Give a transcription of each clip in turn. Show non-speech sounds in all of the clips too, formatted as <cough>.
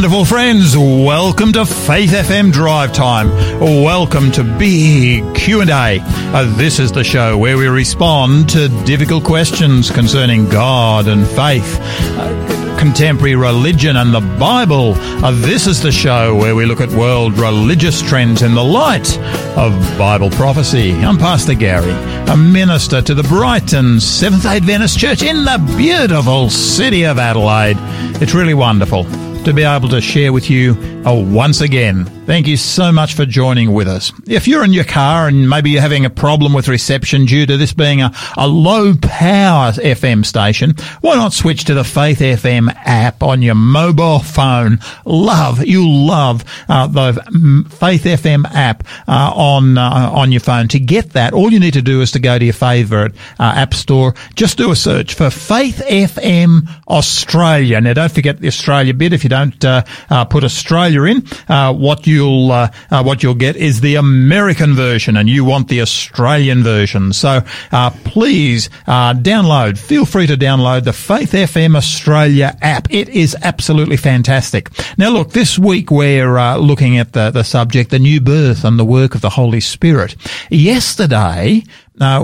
wonderful friends. Welcome to Faith FM Drive Time. Welcome to Big Q&A. Uh, this is the show where we respond to difficult questions concerning God and faith. Uh, contemporary religion and the Bible. Uh, this is the show where we look at world religious trends in the light of Bible prophecy. I'm Pastor Gary, a minister to the Brighton Seventh Adventist Church in the beautiful city of Adelaide. It's really wonderful to be able to share with you uh, once again. Thank you so much for joining with us. If you're in your car and maybe you're having a problem with reception due to this being a, a low power FM station, why not switch to the Faith FM app on your mobile phone? Love, you love uh, the Faith FM app uh, on uh, on your phone. To get that, all you need to do is to go to your favourite uh, app store. Just do a search for Faith FM Australia. Now, don't forget the Australia bit if you don't uh, uh, put Australia in. Uh, what you'll uh, uh, what you'll get is the American version, and you want the Australian version. So uh, please download. Feel free to download the Faith FM Australia app. It is absolutely fantastic. Now, look, this week we're looking at the the subject, the new birth and the work of the Holy Spirit. Yesterday,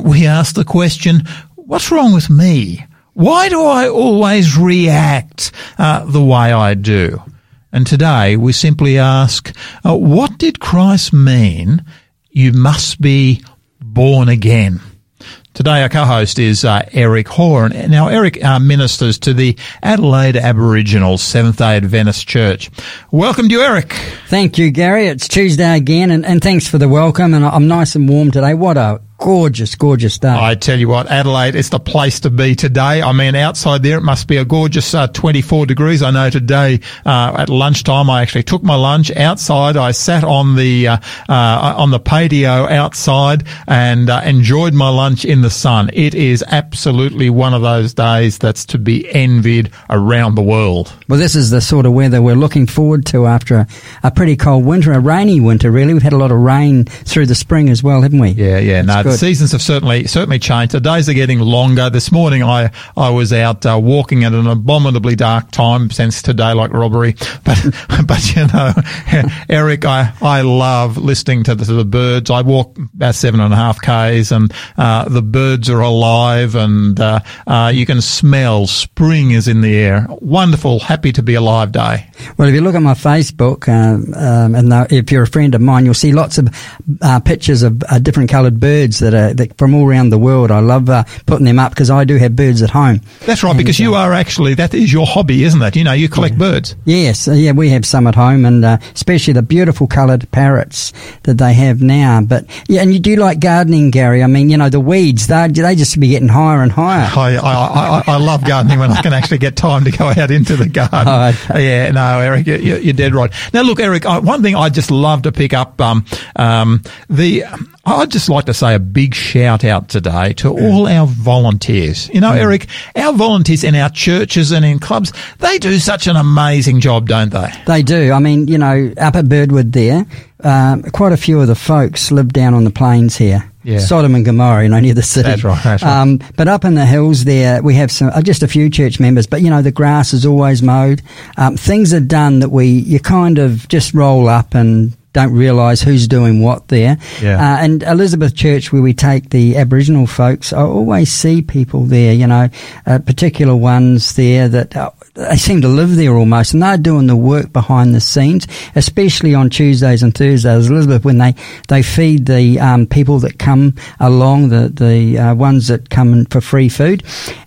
we asked the question, "What's wrong with me?" Why do I always react uh, the way I do? And today we simply ask, uh, what did Christ mean? You must be born again. Today, our co-host is uh, Eric Horn. Now, Eric uh, ministers to the Adelaide Aboriginal Seventh Day Adventist Church. Welcome to you, Eric. Thank you, Gary. It's Tuesday again, and, and thanks for the welcome. And I'm nice and warm today. What a gorgeous, gorgeous day. I tell you what, Adelaide, it's the place to be today. I mean, outside there, it must be a gorgeous uh, 24 degrees. I know today uh, at lunchtime, I actually took my lunch outside. I sat on the uh, uh on the patio outside and uh, enjoyed my lunch in the sun. It is absolutely one of those days that's to be envied around the world. Well, this is the sort of weather we're looking forward to after a, a pretty cold winter, a rainy winter. Really, we've had a lot of rain through the spring as well, haven't we? Yeah, yeah. No, the seasons have certainly certainly changed. The days are getting longer. This morning, I I was out uh, walking at an abominably dark time since today, like robbery. <laughs> But but you know, <laughs> Eric, I I love listening to the, to the birds. I walk about seven and a half k's, and uh, the birds are alive, and uh, uh you can smell spring is in the air. Wonderful, happy to be alive day. Well, if you look at my Facebook, um, um, and if you're a friend of mine, you'll see lots of uh, pictures of uh, different coloured birds birds that are that from all around the world. I love uh, putting them up because I do have birds at home. That's right, and, because you are actually that is your hobby, isn't it? You know, you collect yeah. birds. Yes, uh, yeah, we have some at home, and uh, especially the beautiful coloured parrots that they have now. But yeah, and you do like gardening, Gary. I mean, you know, the weeds they they just be getting higher and higher. I I, I, I love gardening when I can actually get time to go out into the garden. Oh. Yeah, no, Eric, you're, you're, dead right. Now, look, Eric, one thing I just love to pick up um, um, the I'd just like to say a big shout out today to all our volunteers. You know. Eric, our volunteers in our churches and in clubs, they do such an amazing job, don't they? They do. I mean, you know, up at Birdwood there, um, quite a few of the folks live down on the plains here. Yeah. Sodom and Gomorrah, you know, near the city. That's right. That's right. Um, but up in the hills there, we have some, uh, just a few church members, but you know, the grass is always mowed. Um, things are done that we, you kind of just roll up and don't realise who's doing what there. Yeah. Uh, and Elizabeth Church, where we take the Aboriginal folks, I always see people there, you know, uh, particular ones there that uh, they seem to live there almost, and they're doing the work behind the scenes, especially on Tuesdays and Thursdays. Elizabeth, when they, they feed the um, people that come along, the the uh, ones that come in for free food,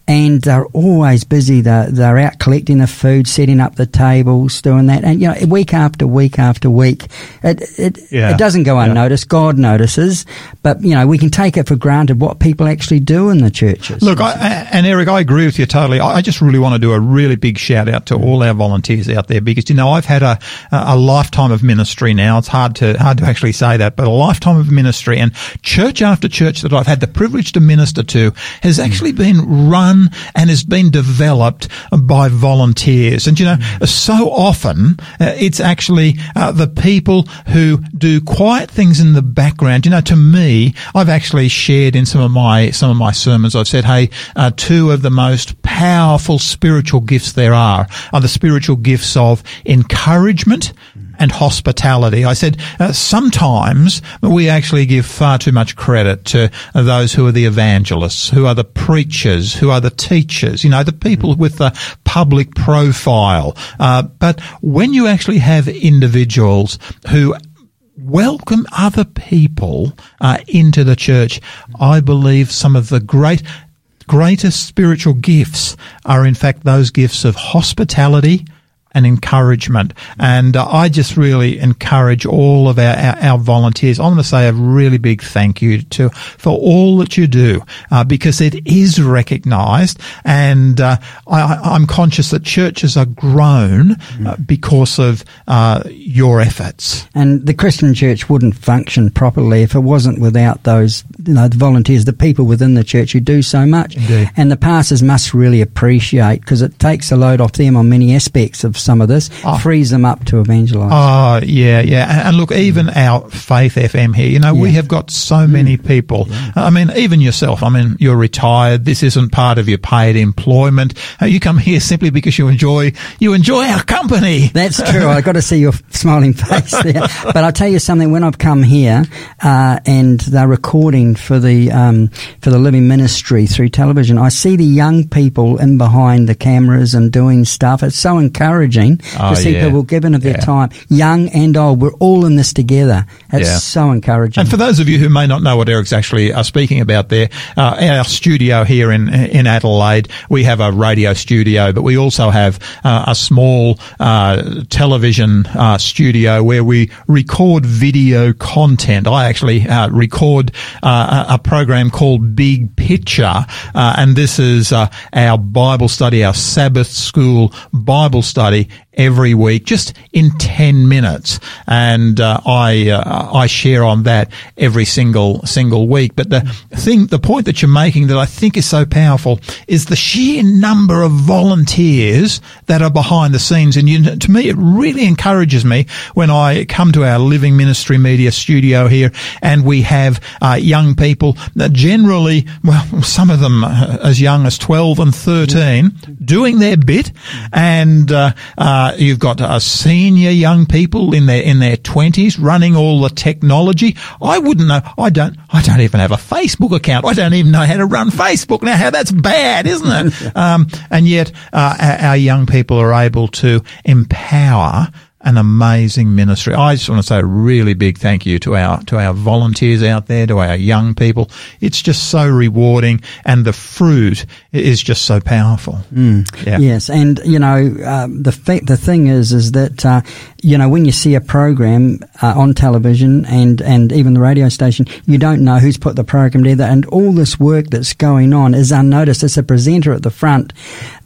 and they're always busy. They're, they're out collecting the food, setting up the tables, doing that, and you know, week after week after week, it it, yeah. it doesn't go unnoticed. Yeah. God notices, but you know, we can take it for granted what people actually do in the churches. Look, I, and Eric, I agree with you totally. I just really want to do a really big shout out to all our volunteers out there because you know I've had a a lifetime of ministry now. It's hard to hard to actually say that, but a lifetime of ministry and church after church that I've had the privilege to minister to has actually been run run and has been developed by volunteers. And you know, so often uh, it's actually uh, the people who do quiet things in the background. You know, to me, I've actually shared in some of my some of my sermons. I've said, "Hey, uh, two of the most powerful spiritual gifts there are are the spiritual gifts of encouragement." And hospitality. I said uh, sometimes we actually give far too much credit to uh, those who are the evangelists, who are the preachers, who are the teachers, you know, the people with the public profile. Uh, but when you actually have individuals who welcome other people uh, into the church, I believe some of the great greatest spiritual gifts are in fact those gifts of hospitality, and encouragement. And uh, I just really encourage all of our, our, our, volunteers. I want to say a really big thank you to for all that you do uh, because it is recognised, and uh, I, am conscious that churches are grown uh, because of uh, your efforts. And the Christian church wouldn't function properly if it wasn't without those, you know, the volunteers, the people within the church who do so much. Indeed. And the pastors must really appreciate because it takes a load off them on many aspects of some of this, oh. frees them up to evangelize. Oh, yeah, yeah. And, look, even mm. our Faith FM here, you know, yeah. we have got so mm. many people. Yeah. I mean, even yourself, I mean, you're retired. This isn't part of your paid employment. Uh, you come here simply because you enjoy, you enjoy our company. That's true. I got to see your <laughs> smiling face there. But I'll tell you something, when I've come here, uh, and they're recording for the, um, for the living ministry through television, I see the young people in behind the cameras and doing stuff. It's so encouraging oh, to see yeah. people giving of their yeah. time, young and old. We're all in this together. It's yeah. so encouraging. And for those of you who may not know what Eric's actually uh, speaking about there, uh, our studio here in in Adelaide, we have a radio studio, but we also have uh, a small uh, television uh, studio where we record video content. I actually uh, record a program called Big Picture, and this is our Bible study, our Sabbath school Bible study every week, just in 10 minutes. And uh, I, uh, I share on that every single, single week. But the thing, the point that you're making that I think is so powerful is the sheer number of volunteers that are behind the scenes. And you, to me, it really encourages me when I come to our living ministry media studio here and we have uh, young people that generally, well, some of them uh, as young as 12 and 13 doing their bit and, uh, you've got uh, senior young people in their in their twenties running all the technology. I wouldn't know. I don't. I don't even have a Facebook account. I don't even know how to run Facebook now. How that's bad, isn't it? <laughs> um, and yet, uh, our, our young people are able to empower an amazing ministry. I just want to say a really big thank you to our to our volunteers out there, to our young people. It's just so rewarding, and the fruit is just so powerful. Mm. Yeah. Yes, and you know um, the fa- the thing is is that uh, you know when you see a program uh, on television and and even the radio station, you don't know who's put the program together, and all this work that's going on is unnoticed. It's a presenter at the front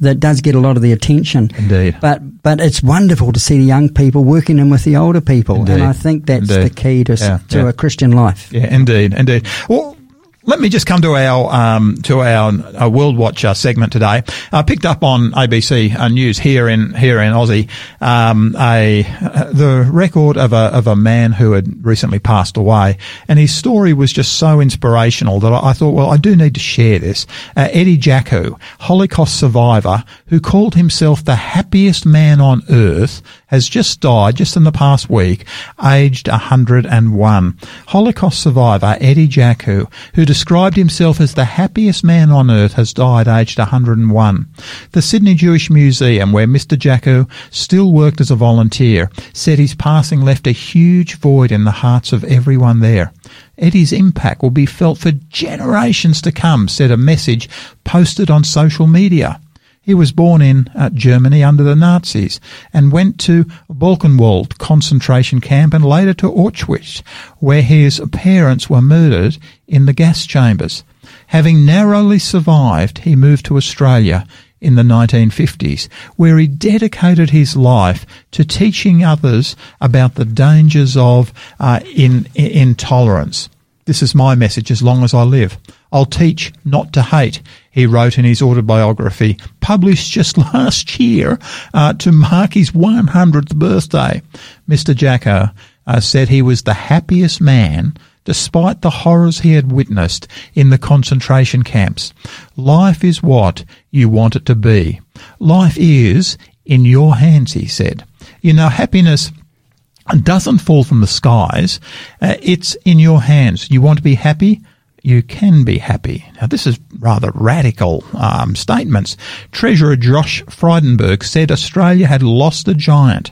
that does get a lot of the attention. Indeed, but but it's wonderful to see the young people people working in with the older people. Indeed. And I think that's indeed. the key to, yeah, to yeah. a Christian life. Yeah, indeed, indeed. Well, let me just come to our um, to our, our, World Watch uh, segment today. I picked up on ABC uh, News here in here in Aussie um, a uh, the record of a of a man who had recently passed away, and his story was just so inspirational that I, I thought, well, I do need to share this. Uh, Eddie Jaku, Holocaust survivor, who called himself the happiest man on earth, has just died just in the past week, aged 101. Holocaust survivor Eddie Jaku, who described himself as the happiest man on earth, has died aged 101. The Sydney Jewish Museum, where Mr. Jaku still worked as a volunteer, said his passing left a huge void in the hearts of everyone there. Eddie's impact will be felt for generations to come, said a message posted on social media. He was born in uh, Germany under the Nazis and went to Buchenwald concentration camp and later to Auschwitz, where his parents were murdered in the gas chambers. Having narrowly survived, he moved to Australia in the 1950s, where he dedicated his life to teaching others about the dangers of uh, in, in, intolerance. This is my message as long as I live. I'll teach not to hate. He wrote in his autobiography, published just <laughs> last year uh, to mark his 100th birthday. Mr. Jaku uh, said he was the happiest man despite the horrors he had witnessed in the concentration camps. Life is what you want it to be. Life is in your hands, he said. You know, happiness doesn't fall from the skies. Uh, it's in your hands. You want to be happy? You can be happy. Now, this is rather radical um, statements. Treasurer Josh Frydenberg said Australia had lost a giant.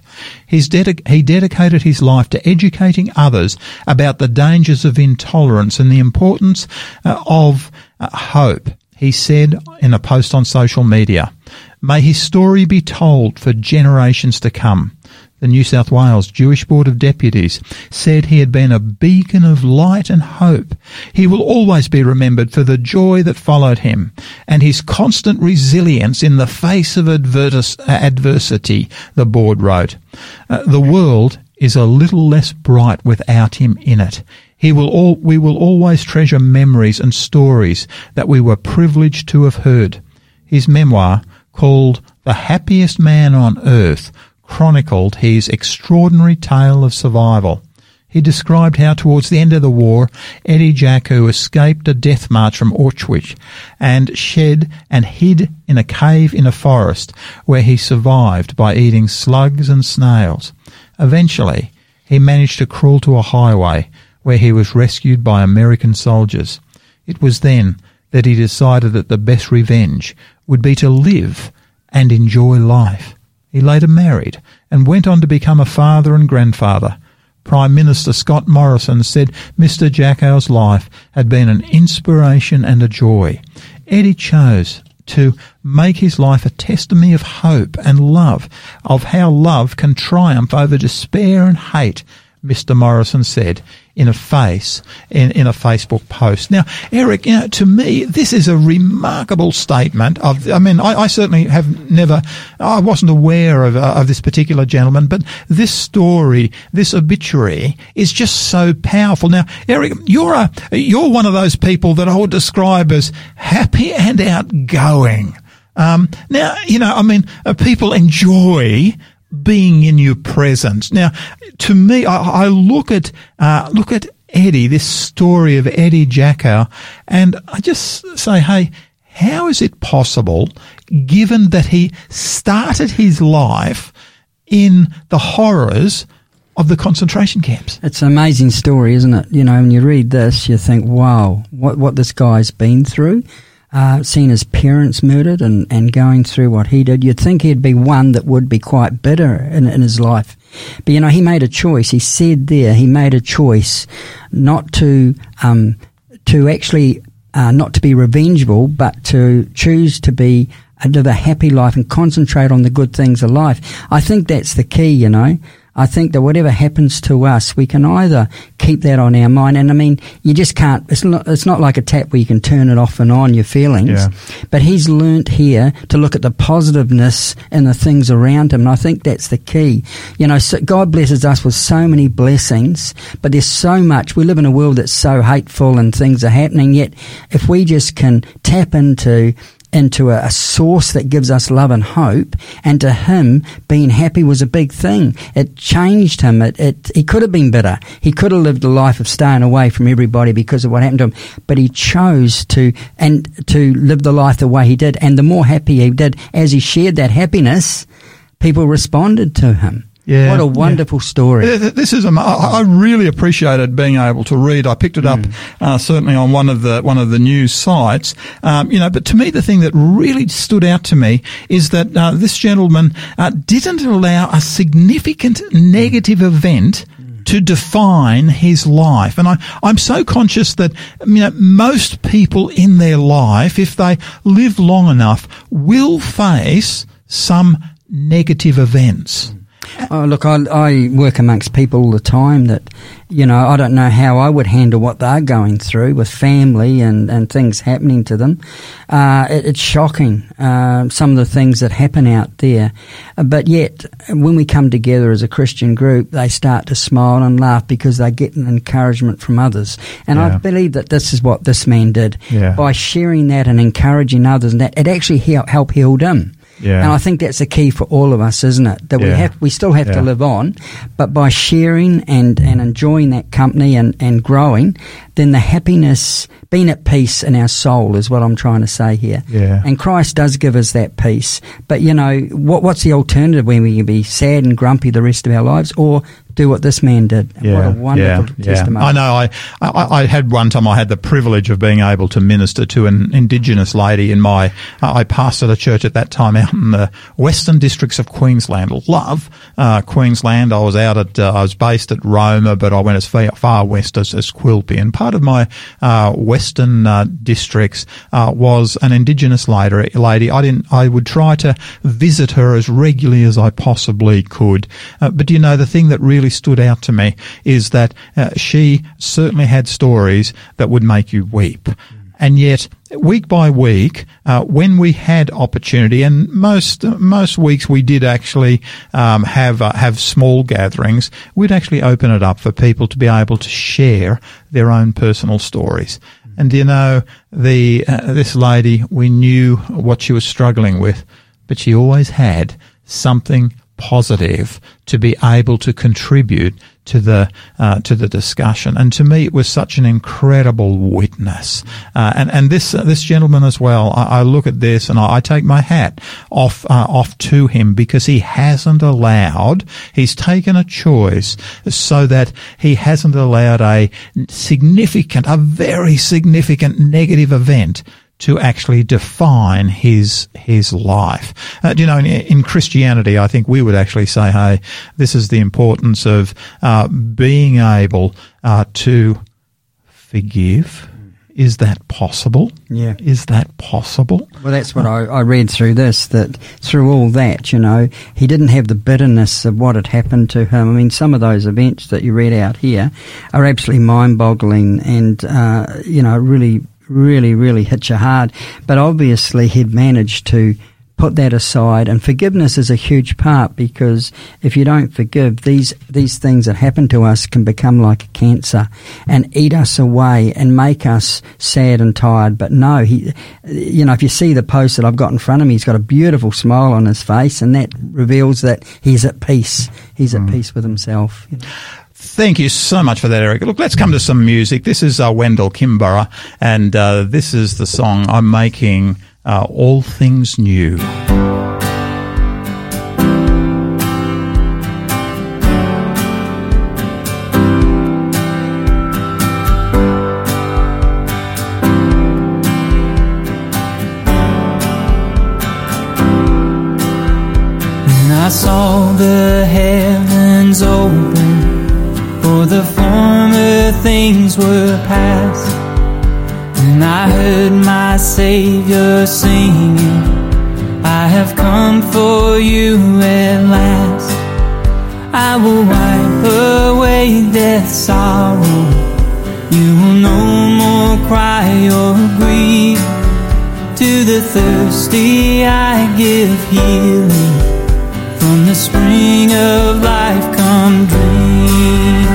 Dedic- he dedicated his life to educating others about the dangers of intolerance and the importance uh, of uh, hope. He said in a post on social media, May his story be told for generations to come the New South Wales Jewish Board of Deputies, said he had been a beacon of light and hope. He will always be remembered for the joy that followed him and his constant resilience in the face of adversity, the board wrote. Uh, the world is a little less bright without him in it. He will all, we will always treasure memories and stories that we were privileged to have heard. His memoir, called The Happiest Man on Earth, chronicled his extraordinary tale of survival. He described how towards the end of the war, Eddie Jaku escaped a death march from Auschwitz and shed and hid in a cave in a forest where he survived by eating slugs and snails. Eventually, he managed to crawl to a highway where he was rescued by American soldiers. It was then that he decided that the best revenge would be to live and enjoy life. He later married and went on to become a father and grandfather. Prime Minister Scott Morrison said Mr. Jaku's life had been an inspiration and a joy. Eddie chose to make his life a testimony of hope and love, of how love can triumph over despair and hate, Mr. Morrison said in a face in, in a Facebook post. Now, Eric, you know, to me, this is a remarkable statement of. I mean, I, I certainly have never. I wasn't aware of uh, of this particular gentleman, but this story, this obituary, is just so powerful. Now, Eric, you're a you're one of those people that I would describe as happy and outgoing. Um, now, you know, I mean, uh, people enjoy being in your presence. Now, to me, I, I look at uh, look at Eddie, this story of Eddie Jaku, and I just say, hey, how is it possible, given that he started his life in the horrors of the concentration camps? It's an amazing story, isn't it? You know, when you read this, you think, wow, what what this guy's been through uh, seen his parents murdered and, and going through what he did, you'd think he'd be one that would be quite bitter in, in his life. But you know, he made a choice. He said there, he made a choice not to, um, to actually, uh, not to be revengeful, but to choose to be, uh, live a happy life and concentrate on the good things of life. I think that's the key, you know. I think that whatever happens to us, we can either keep that on our mind, and I mean, you just can't. It's not. It's not like a tap where you can turn it off and on your feelings. Yeah. But he's learnt here to look at the positiveness in the things around him, and I think that's the key. You know, so God blesses us with so many blessings, but there's so much. We live in a world that's so hateful, and things are happening. Yet, if we just can tap into into a, a, source that gives us love and hope. And to him, being happy was a big thing. It changed him. It, it, he could have been bitter. He could have lived a life of staying away from everybody because of what happened to him. But he chose to and to live the life the way he did. And the more happy he did, as he shared that happiness, people responded to him. Yeah, what a wonderful yeah. story! This is I really appreciated being able to read. I picked it up mm. uh, certainly on one of the one of the news sites. Um, you know, but to me, the thing that really stood out to me is that uh, this gentleman uh, didn't allow a significant negative event to define his life. And I, I'm so conscious that, you know, most people in their life, if they live long enough, will face some negative events. Oh, look, I, I work amongst people all the time that, you know, I don't know how I would handle what they're going through with family and, and things happening to them. Uh, it, it's shocking, uh, some of the things that happen out there. Uh, but yet, when we come together as a Christian group, they start to smile and laugh because they get an encouragement from others. And Yeah. I believe that this is what this man did. Yeah. By sharing that and encouraging others, and that it actually helped, heal him. Yeah. And I think that's the key for all of us, isn't it? That we have, we still have Yeah. to live on, but by sharing and, and enjoying that company and, and growing, then the happiness, being at peace in our soul is what I'm trying to say here. Yeah. And Christ does give us that peace. But you know, what, what's the alternative when we can be sad and grumpy the rest of our lives or do what this man did? Yeah. what a wonderful testimony. I know. I, I I had one time. I had the privilege of being able to minister to an Indigenous lady in my. I pastored a church at that time out in the Western Districts of Queensland. Love uh, Queensland. I was out at. Uh, I was based at Roma, but I went as far, far west as, as Quilpie. And part of my uh, Western uh, districts uh, was an Indigenous lady. I didn't. I would try to visit her as regularly as I possibly could. Uh, but you know, the thing that really stood out to me is that uh, she certainly had stories that would make you weep. And yet, week by week, uh, when we had opportunity, and most most weeks we did actually um, have uh, have small gatherings, we'd actually open it up for people to be able to share their own personal stories. And you know, the uh, this lady, we knew what she was struggling with, but she always had something positive to be able to contribute to the uh, to the discussion. And to me, it was such an incredible witness. Uh, and and this uh, this gentleman as well. I, I look at this and I, I take my hat off uh, off to him because he hasn't allowed. He's taken a choice so that he hasn't allowed a significant, a very significant negative event to actually define his his life. Uh, you know, in, in Christianity, I think we would actually say, "Hey, this is the importance of uh, being able uh, to forgive." Is that possible? Yeah. Is that possible? Well, that's what I, I read through this. That through all that, you know, he didn't have the bitterness of what had happened to him. I mean, some of those events that you read out here are absolutely mind-boggling, and uh, you know, really, really, really hit you hard. But obviously, he'd managed to put that aside, and forgiveness is a huge part because if you don't forgive, these these things that happen to us can become like a cancer and eat us away and make us sad and tired. But no, he, you know, if you see the post that I've got in front of me, he's got a beautiful smile on his face, and that reveals that he's at peace. He's at mm. peace with himself. you know. Thank you so much for that, Eric. Look, let's come to some music. This is uh, Wendell Kimbrough, and uh, this is the song I'm making uh, All Things New. I saw the heavens open, things were past. And I heard my Savior singing, I have come for you at last. I will wipe away death's sorrow. You will no more cry or grieve. To the thirsty I give healing. From the spring of life come drink.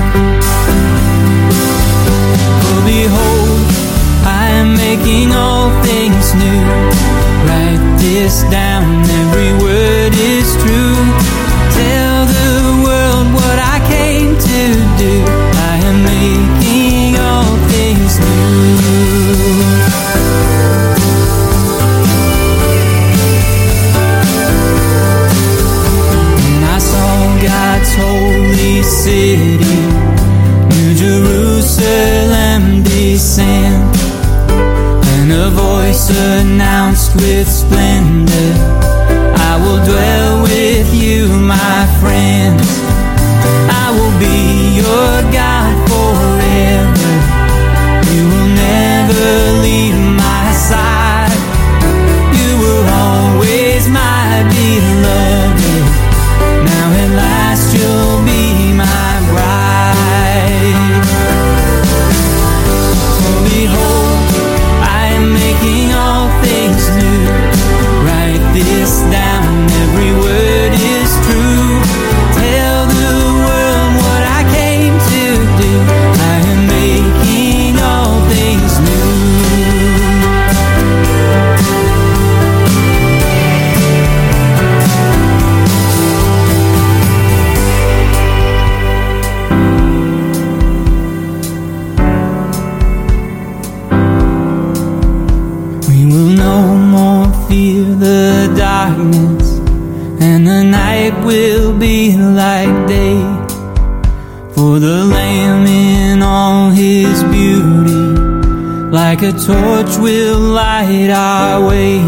Will light our way.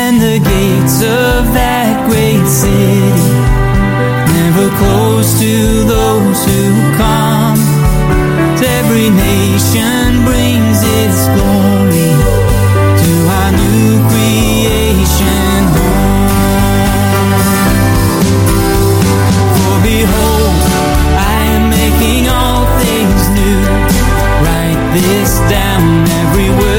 And the gates of that great city never close to those who come. Every nation brings its glory to our new creation. For behold, I am making all things new. Write this down, every word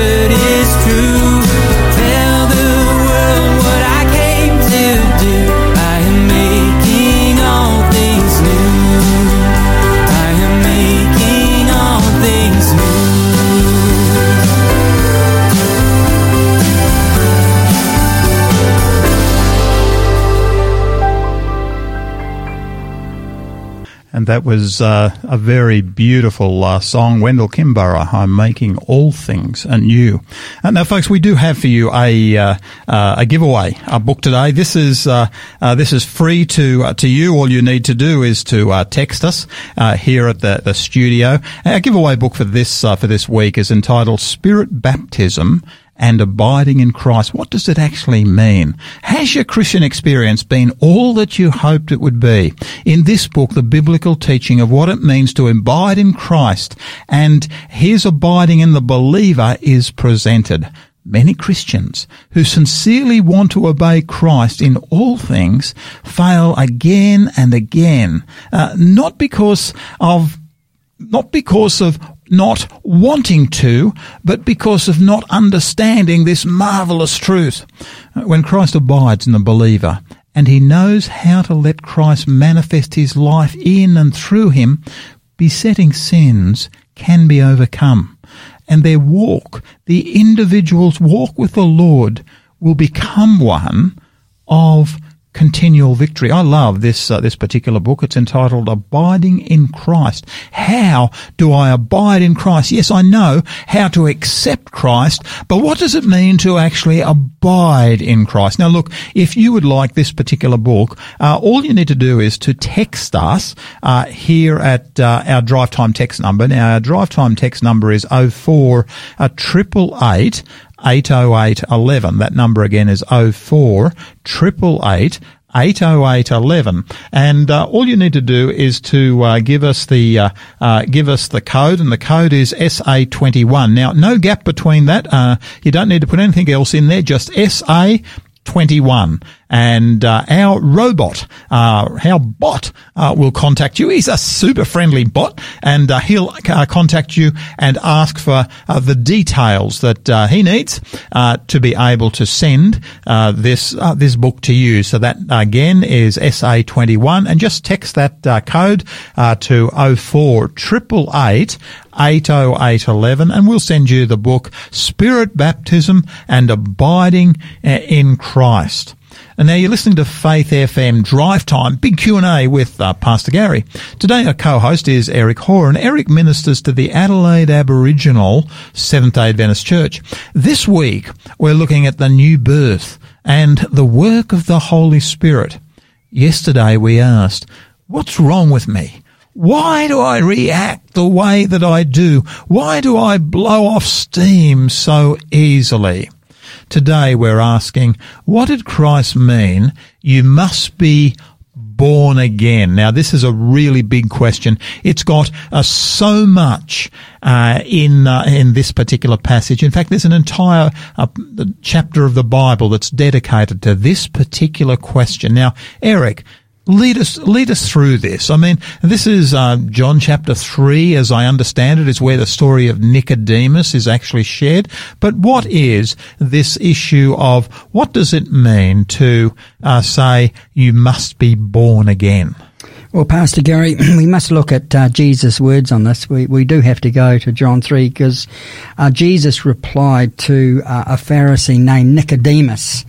That was uh, a very beautiful uh, song, Wendell Kimbrough. I'm making all things anew. And now, folks, we do have for you a uh, uh, a giveaway, a book today. This is uh, uh, this is free to to you. All you need to do is to text us here at the, the studio. Our giveaway book for this for this week is entitled Spirit Baptism and abiding in Christ. What does it actually mean? Has your Christian experience been all that you hoped it would be? In this book, the biblical teaching of what it means to abide in Christ and his abiding in the believer is presented. Many Christians who sincerely want to obey Christ in all things fail again and again, uh, not because of not because of not wanting to, but because of not understanding this marvelous truth. Uh, when Christ abides in the believer, and he knows how to let Christ manifest his life in and through him, besetting sins can be overcome. And their walk, the individual's walk with the Lord, will become one of continual victory. I love this uh, this particular book. It's entitled Abiding in Christ. How do I abide in Christ? Yes, I know how to accept Christ, but what does it mean to actually abide in Christ? Now, look, if you would like this particular book, uh, all you need to do is to text us uh, here at uh, our drive time text number. Now, our drive time text number is 04 uh, 888 80811. That number again is 04 888 80811 and uh, all you need to do is to uh, give us the uh, uh, give us the code and the code is SA21 now no gap between that. Uh, you don't need to put anything else in there just SA 21 and uh, our robot, uh, our bot, uh, will contact you. He's a super friendly bot, and uh, he'll uh, contact you and ask for uh, the details that he needs to be able to send this this book to you. So that again is SA twenty one, and just text that code to 04 888 80811 and we'll send you the book Spirit Baptism and Abiding in Christ. And now you're listening to Faith FM Drive Time, big Q&A with uh, Pastor Gary. Today our co-host is Eric Hoare and Eric ministers to the Adelaide Aboriginal Seventh-day Adventist Church. This week we're looking at the new birth and the work of the Holy Spirit. Yesterday we asked, what's wrong with me? Why do I react the way that I do? Why do I blow off steam so easily? Today we're asking, what did Christ mean? You must be born again. Now, this is a really big question. It's got uh, so much uh, in uh, in this particular passage. In fact, there's an entire uh, chapter of the Bible that's dedicated to this particular question. Now, Eric, lead us lead us through this. I mean, this is uh, John chapter three, as I understand it, is where the story of Nicodemus is actually shared. But what is this issue of what does it mean to uh, say you must be born again? Well, Pastor Gary, <clears throat> we must look at uh, Jesus' words on this. We, we do have to go to John 3 because uh, Jesus replied to uh, a Pharisee named Nicodemus.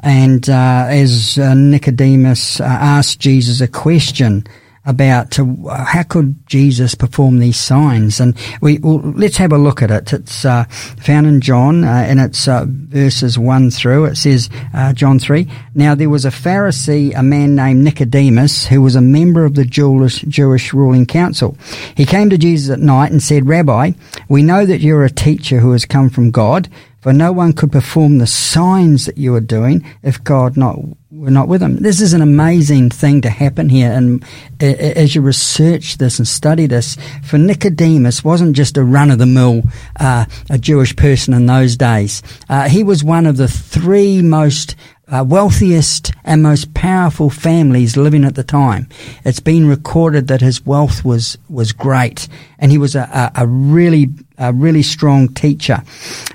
And uh, as uh, Nicodemus uh, asked Jesus a question, about uh, how could Jesus perform these signs, and we well, let's have a look at it. It's uh, found in John, uh, and it's uh, verses one through. It says uh, John three. Now there was a Pharisee, a man named Nicodemus, who was a member of the Jewish, Jewish ruling council. He came to Jesus at night and said, "Rabbi, we know that you're a teacher who has come from God." For no one could perform the signs that you are doing if God not were not with him. This is an amazing thing to happen here, and as you research this and study this, for Nicodemus wasn't just a run of the mill uh, a Jewish person in those days. Uh, he was one of the three most uh, wealthiest and most powerful families living at the time. It's been recorded that his wealth was was great, and he was a, a, a really a really strong teacher.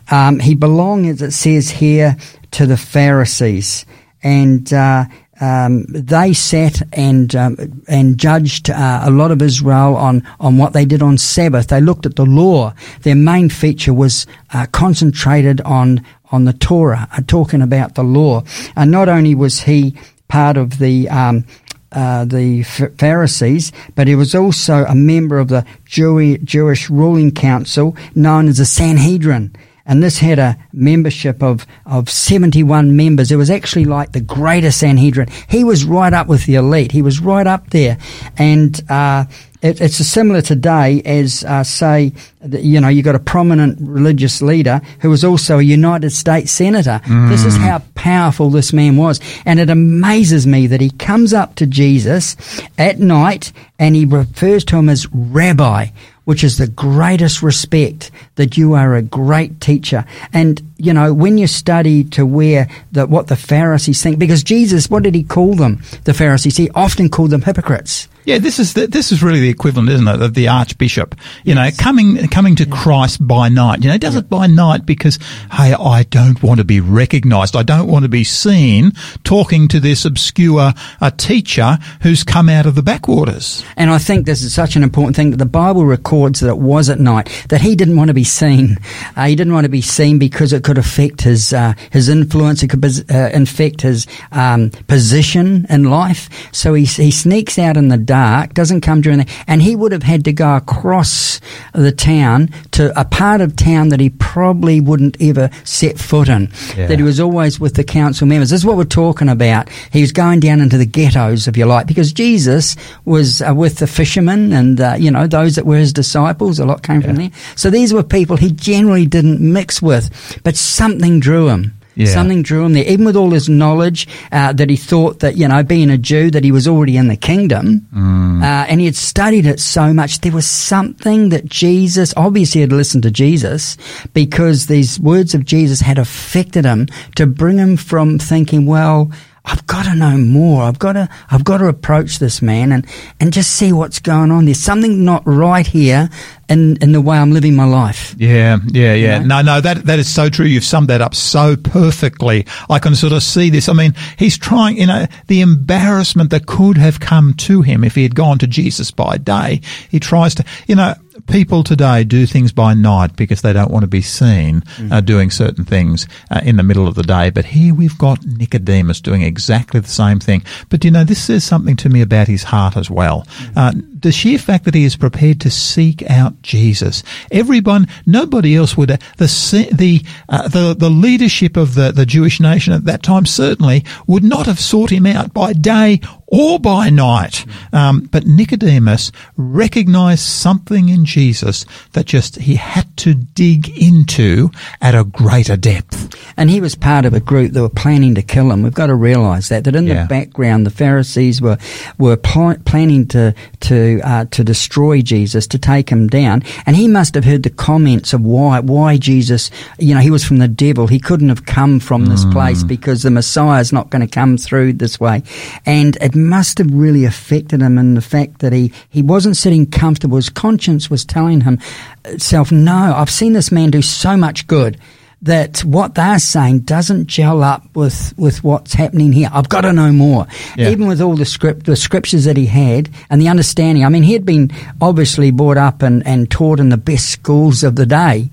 Um, he belonged, as it says here, to the Pharisees, and uh, um, they sat and um, and judged uh, a lot of Israel on on what they did on Sabbath. They looked at the law. Their main feature was uh, concentrated on on the Torah, uh, talking about the law. And not only was he part of the um, uh, the Pharisees, but he was also a member of the Jewish ruling council known as the Sanhedrin. And this had a membership of, of 71 members. It was actually like the greatest Sanhedrin. He was right up with the elite. He was right up there. And, uh, it, it's similar today as, uh, say, you know, you got a prominent religious leader who was also a United States senator. Mm. This is how powerful this man was. And it amazes me that he comes up to Jesus at night and he refers to him as rabbi, which is the greatest respect that you are a great teacher. And, you know, when you study to where the, what the Pharisees think, because Jesus, what did he call them? The Pharisees, he often called them hypocrites. Yeah, this is the, this is really the equivalent, isn't it, of the archbishop? You yes. know, coming coming to yeah. Christ by night. You know, he does yeah. it by night because hey, I don't want to be recognised. I don't want to be seen talking to this obscure uh, teacher who's come out of the backwaters. And I think this is such an important thing that the Bible records that it was at night that he didn't want to be seen. Uh, he didn't want to be seen because it could affect his uh, his influence. It could uh, infect his um, position in life. So he he sneaks out in the dark, doesn't come during the, and he would have had to go across the town to a part of town that he probably wouldn't ever set foot in. Yeah. That he was always with the council members. This is what we're talking about. He was going down into the ghettos, if you like, because Jesus was uh, with the fishermen and, uh, you know, those that were his disciples. A lot came yeah. from there. So these were people he generally didn't mix with, but something drew him. Yeah. Something drew him there, even with all his knowledge uh, that he thought that you know, being a Jew, that he was already in the kingdom, mm. uh, and he had studied it so much. There was something that Jesus obviously had listened to Jesus because these words of Jesus had affected him to bring him from thinking, well I've got to know more. I've got to, I've got to approach this man and, and just see what's going on. There's something not right here in, in the way I'm living my life. Yeah, yeah, yeah. You know? No, no, that, that is so true. You've summed that up so perfectly. I can sort of see this. I mean, he's trying, you know, the embarrassment that could have come to him if he had gone to Jesus by day. He tries to, you know, people today do things by night because they don't want to be seen mm. uh, doing certain things uh, in the middle of the day. But here we've got Nicodemus doing exactly the same thing. But you know, this says something to me about his heart as well. Mm. Uh, the sheer fact that he is prepared to seek out Jesus. Everyone, nobody else would. Uh, the the uh, the the leadership of the the Jewish nation at that time certainly would not have sought him out by day or by night. Um, but Nicodemus recognized something in Jesus that just he had to dig into at a greater depth. And he was part of a group that were planning to kill him. We've got to realize that that in yeah. the background, the Pharisees were were pl- planning to to uh, to destroy Jesus, to take him down. And he must have heard the comments of why why Jesus. You know, he was from the devil. He couldn't have come from this mm. place because the Messiah is not going to come through this way. And it must have really affected him in the fact that he, he wasn't sitting comfortable. His conscience was telling him, self, no, I've seen this man do so much good that what they're saying doesn't gel up with, with what's happening here. I've got to know more. Yeah. Even with all the script, the scriptures that he had and the understanding. I mean, he had been obviously brought up and, and taught in the best schools of the day,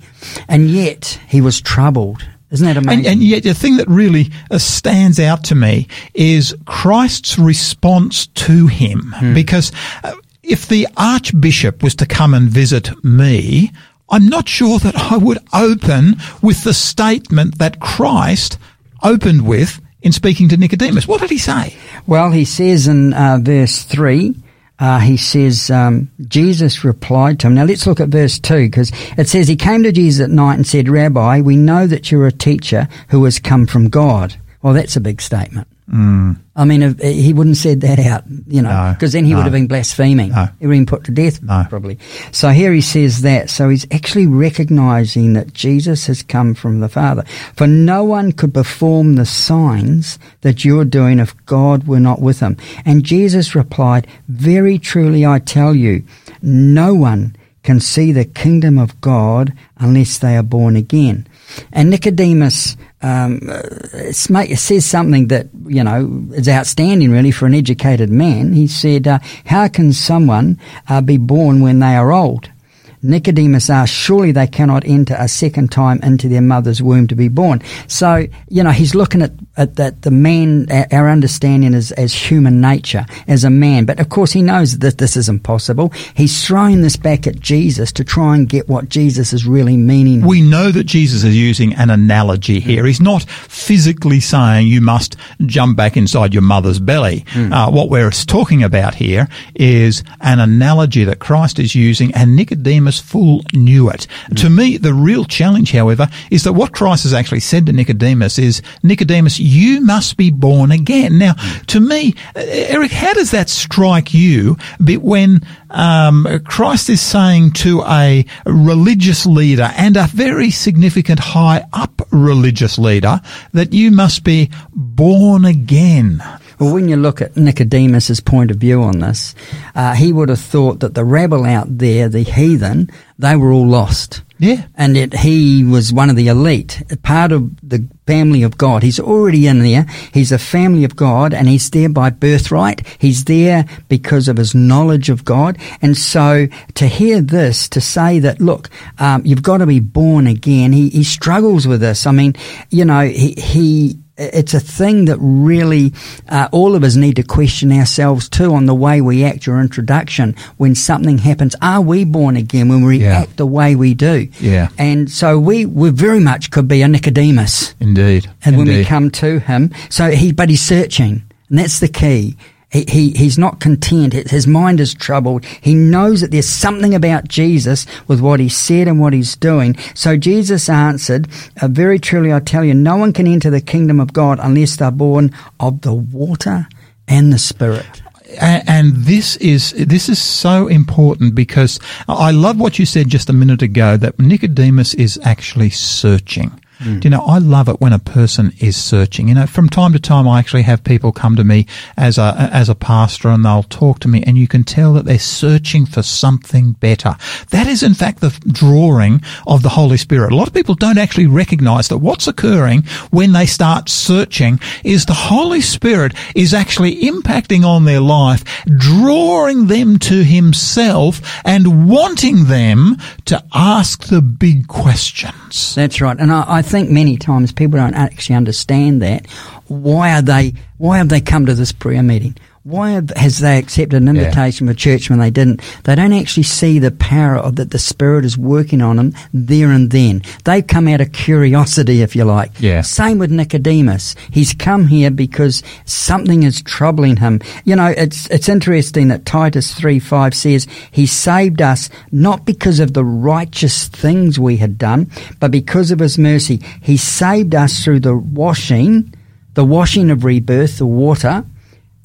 and yet he was troubled Isn't that amazing? And, and yet, the thing that really uh, stands out to me is Christ's response to him. Hmm. Because uh, if the Archbishop was to come and visit me, I'm not sure that I would open with the statement that Christ opened with in speaking to Nicodemus. What did he say? Well, he says in uh, verse 3, uh, he says, um, Jesus replied to him. Now let's look at verse 2 because it says, He came to Jesus at night and said, Rabbi, we know that you're a teacher who has come from God. Well, that's a big statement. Mm. I mean, if, he wouldn't have said that out, you know, No, because then he no. would have been blaspheming. No. He would have been put to death, No. probably. So here he says that. So he's actually recognizing that Jesus has come from the Father. For no one could perform the signs that you're doing if God were not with him. And Jesus replied, Very truly I tell you, no one can see the kingdom of God unless they are born again. And Nicodemus um, says something that you know is outstanding, really, for an educated man. He said, uh, "How can someone uh, be born when they are old?" Nicodemus asked, "Surely they cannot enter a second time into their mother's womb to be born." So you know he's looking at, at that the man, our- uh, our understanding is as human nature, as a man. But of course he knows that this is impossible. He's throwing this back at Jesus to try and get what Jesus is really meaning. We know that Jesus is using an analogy here. He's not physically saying you must jump back inside your mother's belly. Hmm. Uh, what we're talking about here is an analogy that Christ is using, and Nicodemus full knew it. Hmm. To me, the real challenge, however, is that what Christ has actually said to Nicodemus is, Nicodemus, you must be born again. Now, to me, uh, Eric, how does that strike you But when um, Christ is saying to a religious leader and a very significant high up religious leader that you must be born again? Well, when you look at Nicodemus's point of view on this, uh, he would have thought that the rabble out there, the heathen, they were all lost. Yeah. And that he was one of the elite, part of the family of God. He's already in there. He's a family of God and he's there by birthright. He's there because of his knowledge of God. And so to hear this, to say that, look, um, you've got to be born again, he, he struggles with this. I mean, you know, he, he it's a thing that really uh, all of us need to question ourselves too on the way we act. Your introduction when something happens, are we born again when we Yeah. act the way we do? Yeah. And so we we very much could be a Nicodemus, Indeed. and when we come to him, so he but he's searching, and that's the key. He, he he's not content. His mind is troubled. He knows that there's something about Jesus with what he said and what he's doing. So Jesus answered, uh, "Very truly I tell you, no one can enter the kingdom of God unless they're born of the water and the Spirit." And this is this is so important because I love what you said just a minute ago that Nicodemus is actually searching. Mm. Do you know, I love it when a person is searching. You know, from time to time, I actually have people come to me as a as a pastor, and they'll talk to me, and you can tell that they're searching for something better. That is, in fact, the drawing of the Holy Spirit. A lot of people don't actually recognise that what's occurring when they start searching is the Holy Spirit is actually impacting on their life, drawing them to Himself, and wanting them to ask the big questions. That's right, and I, I think many times people don't actually understand that. Why are they? Why have they come to this prayer meeting? Why have, has they accepted an Yeah. invitation for church when they didn't? They don't actually see the power of that the Spirit is working on them there and then. They've come out of curiosity, if you like. Yeah. Same with Nicodemus. He's come here because something is troubling him. You know, it's it's interesting that Titus three five says he saved us not because of the righteous things we had done, but because of his mercy. He saved us through the washing, the washing of rebirth, the water,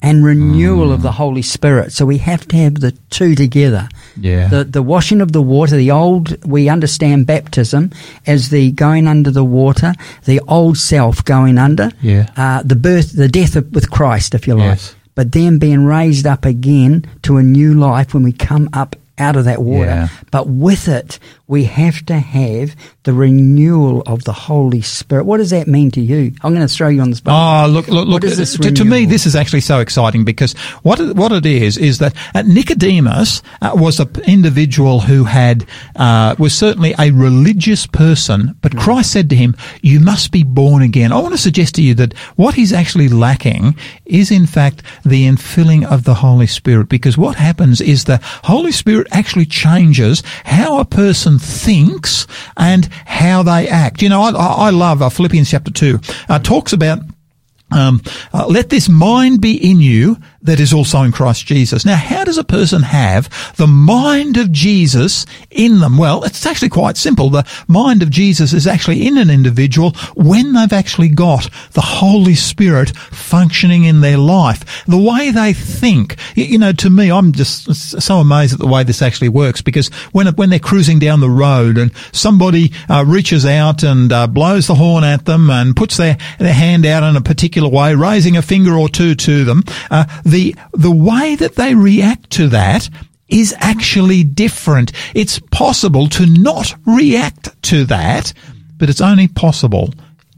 and renewal of the Holy Spirit. So we have to have the two together. Yeah. The the washing of the water, the old we understand baptism as the going under the water, the old self going under. Yeah. Uh, the birth the death of, with Christ, if you like. Yes. But then being raised up again to a new life when we come up out of that water. Yeah. But with it, we have to have the renewal of the Holy Spirit. What does that mean to you? I'm going to throw you on the spot. Oh, look, look, look. is to, to me, this is actually so exciting because what it, what it is is that uh, Nicodemus uh, was an individual who had uh, was certainly a religious person, but Christ said to him, "You must be born again." I want to suggest to you that what he's actually lacking is, in fact, the infilling of the Holy Spirit, because what happens is the Holy Spirit actually changes how a person thinks and how they act. You know, I, I love uh, Philippians chapter two uh, talks about um, uh, let this mind be in you that is also in Christ Jesus. Now, how does a person have the mind of Jesus in them? Well, it's actually quite simple. The mind of Jesus is actually in an individual when they've actually got the Holy Spirit functioning in their life. The way they think. You, know, to me, I'm just so amazed at the way this actually works because when, when they're cruising down the road and somebody uh, reaches out and uh, blows the horn at them and puts their, their hand out in a particular way, raising a finger or two to them, uh, the the way that they react to that is actually different. It's possible to not react to that, but it's only possible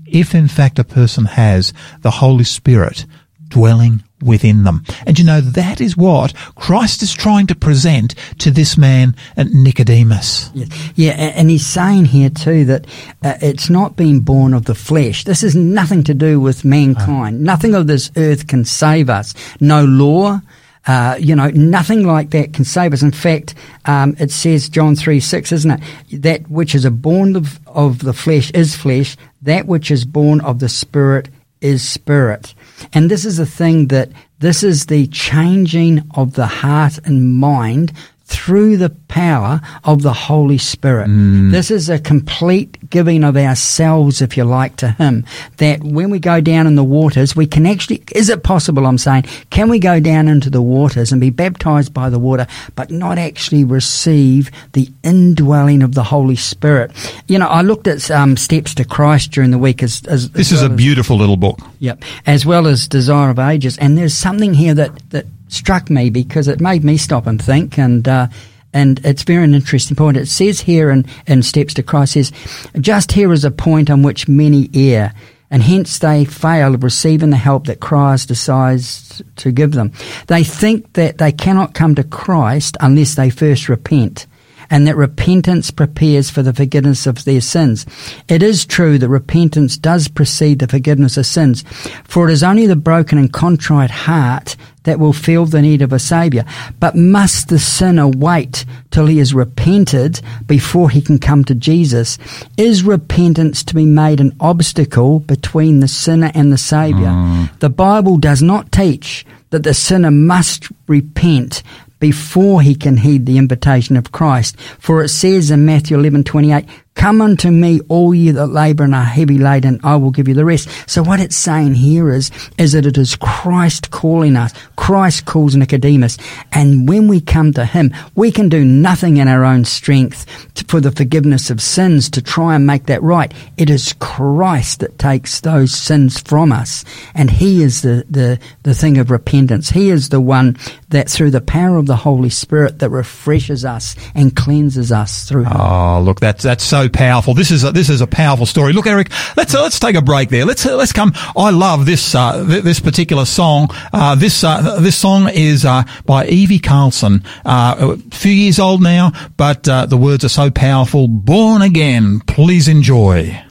if in fact a person has the Holy Spirit dwelling within them. And you know, that is what Christ is trying to present to this man at Nicodemus. Yeah, yeah, and he's saying here too that uh, it's not being born of the flesh. This has nothing to do with mankind. Nothing of this earth can save us. No law. Uh, you know, nothing like that can save us. In fact, um, it says John three six, isn't it? That which is a born of, of the flesh is flesh. That which is born of the spirit is spirit. And this is the thing that this is the changing of the heart and mind through the power of the Holy Spirit. This is a complete giving of ourselves, if you like, to Him. That when we go down in the waters, we can actually, is it possible, I'm saying, can we go down into the waters and be baptized by the water, but not actually receive the indwelling of the Holy Spirit? You know, I looked at um, Steps to Christ during the week as, as This as is a well as- beautiful little book. Yep, as well as Desire of Ages. And there's something here that, that struck me because it made me stop and think, and uh, and it's very an interesting point. It says here in, in Steps to Christ says, just here is a point on which many err. And hence they fail of receiving the help that Christ decides to give them. They think that they cannot come to Christ unless they first repent and that repentance prepares for the forgiveness of their sins. It is true that repentance does precede the forgiveness of sins, for it is only the broken and contrite heart that will feel the need of a Saviour. But must the sinner wait till he is repented before he can come to Jesus? Is repentance to be made an obstacle between the sinner and the Saviour? Mm. The Bible does not teach that the sinner must repent before he can heed the invitation of Christ. For it says in Matthew eleven twenty eight, Come unto me, all ye that labour and are heavy laden, I will give you the rest. So what it's saying here is, is that it is Christ calling us. Christ calls Nicodemus. And when we come to him, we can do nothing in our own strength for the forgiveness of sins to try and make that right. It is Christ that takes those sins from us. And he is the, the, the thing of repentance. He is the one that through the power of the Holy Spirit that refreshes us and cleanses us through him. Oh, look, that's that's so powerful. This is a, this is a powerful story. Look, Eric, let's uh, let's take a break there. Let's uh, let's come. I love this uh, th- this particular song. Uh, this uh, this song is uh, by Evie Karlsson. A few years old now, but the words are so powerful. Born again. Please enjoy.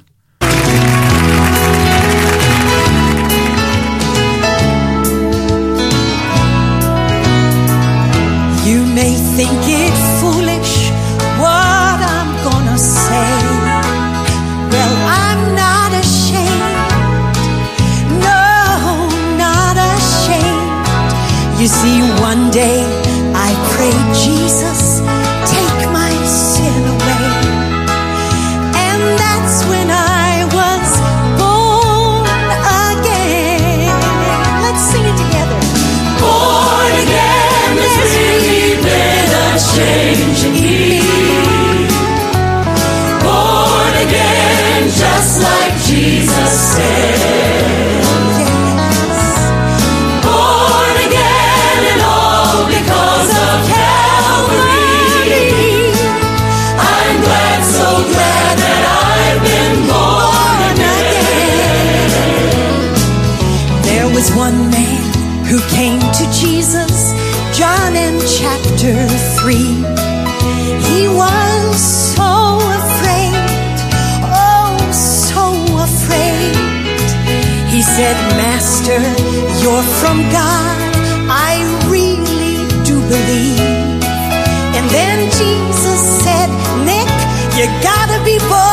You may think it You see, one day I prayed, Jesus, take my sin away. And that's when I was born again. Let's sing it together. Born again, there's really been a change in me. Born again, just like Jesus said. Master, you're from God. I really do believe. And then Jesus said, Nick, you gotta be born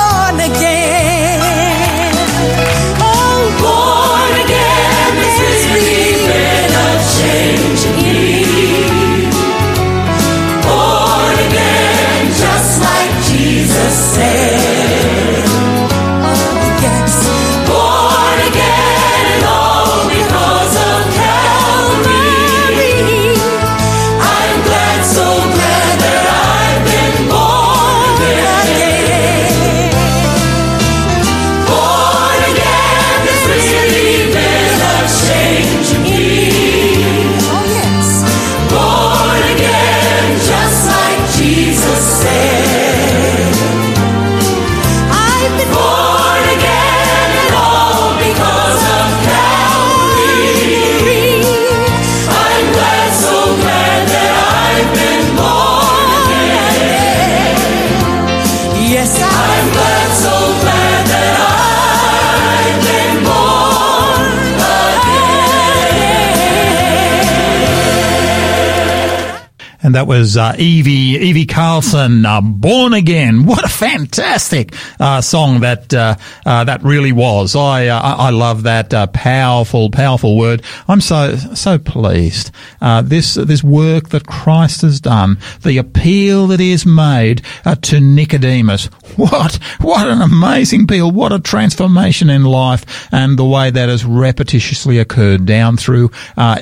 And that was uh, Evie Evie Karlsson, uh, "Born Again." What a fantastic uh, song that uh, uh, that really was. I uh, I love that powerful powerful word. I'm so so pleased. This this work that Christ has done, the appeal that He has made to Nicodemus. What what an amazing appeal! What a transformation in life, and the way that has repetitiously occurred down through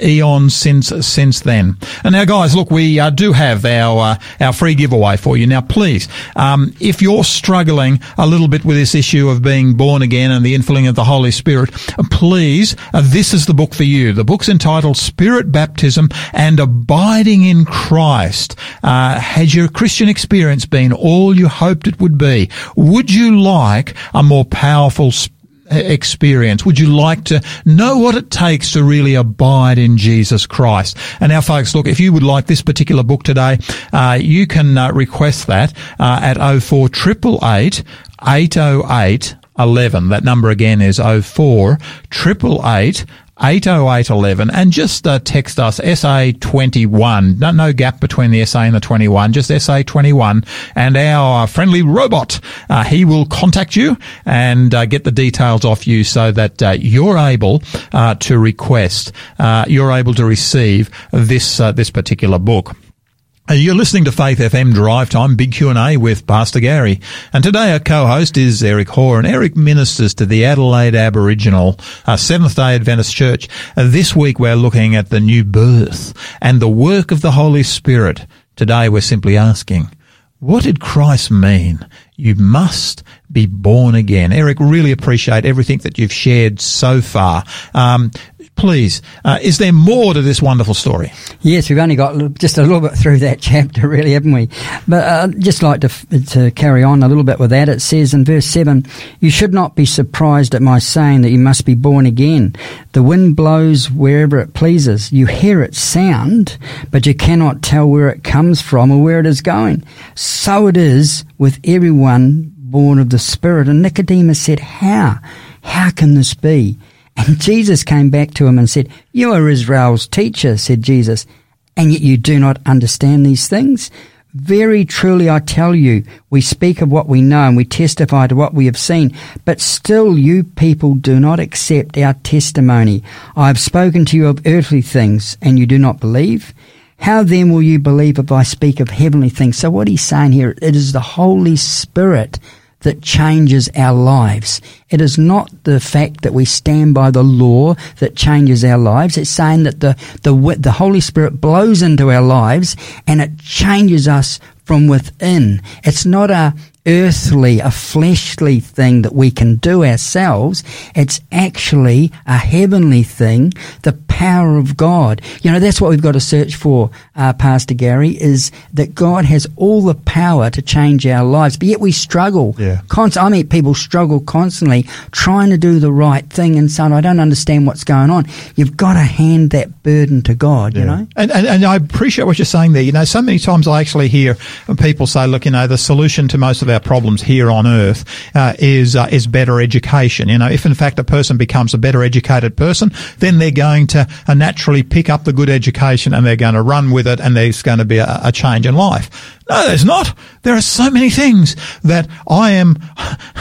eons since since then. And now, guys, look, we uh, have our uh, our free giveaway for you. Now, please, um, if you're struggling a little bit with this issue of being born again and the infilling of the Holy Spirit, uh, please, uh, this is the book for you. The book's entitled Spirit Baptism and Abiding in Christ. Uh, has your Christian experience been all you hoped it would be? Would you like a more powerful spirit? Experience? Would you like to know what it takes to really abide in Jesus Christ? And now, folks, look, if you would like this particular book today, uh, you can uh, request that uh, at 04888 808 11. That number again is 04 888 80811 and just uh, text us SA21. No, no gap between the SA and the 21, just SA21 and our friendly robot, uh, he will contact you and uh, get the details off you so that uh, you're able uh, to request, uh, you're able to receive this, this particular book. You're listening to Faith FM Drive Time, Big Q&A with Pastor Gary. And today our co-host is Eric Hoare, and Eric ministers to the Adelaide Aboriginal uh, Seventh-day Adventist Church. Uh, this week we're looking at the new birth and the work of the Holy Spirit. Today we're simply asking, what did Christ mean? You must be born again. Eric, really appreciate everything that you've shared so far. Um, please, uh, is there more to this wonderful story? Yes, we've only got just a little bit through that <laughs> chapter, really, haven't we? But uh, just like to, to carry on a little bit with that, it says in verse 7 You should not be surprised at my saying that you must be born again. The wind blows wherever it pleases. You hear its sound, but you cannot tell where it comes from or where it is going. So it is with everyone born of the Spirit. And Nicodemus said, How? How can this be? And Jesus came back to him and said, You are Israel's teacher, said Jesus, and yet you do not understand these things? Very truly I tell you, we speak of what we know and we testify to what we have seen, but still you people do not accept our testimony. I have spoken to you of earthly things, and you do not believe? How then will you believe if I speak of heavenly things? So what he's saying here, it is the Holy Spirit that changes our lives. It is not the fact that we stand by the law that changes our lives. It's saying that the, the, the Holy Spirit blows into our lives and it changes us from within. It's not a, earthly, a fleshly thing that we can do ourselves. It's actually a heavenly thing, the power of God. You know, that's what we've got to search for, uh, Pastor Gary, is that God has all the power to change our lives, but yet we struggle. Yeah. Const- I mean, people struggle constantly trying to do the right thing and saying, I don't understand what's going on. You've got to hand that burden to God, you know? And, and, and I appreciate what you're saying there. You know, so many times I actually hear people say, look, you know, the solution to most of our problems here on earth uh, is uh, is better education. You know, if in fact a person becomes a better educated person, then they're going to uh, naturally pick up the good education and they're going to run with it and there's going to be a, a change in life. No, there's not. There are so many things that I am, <laughs>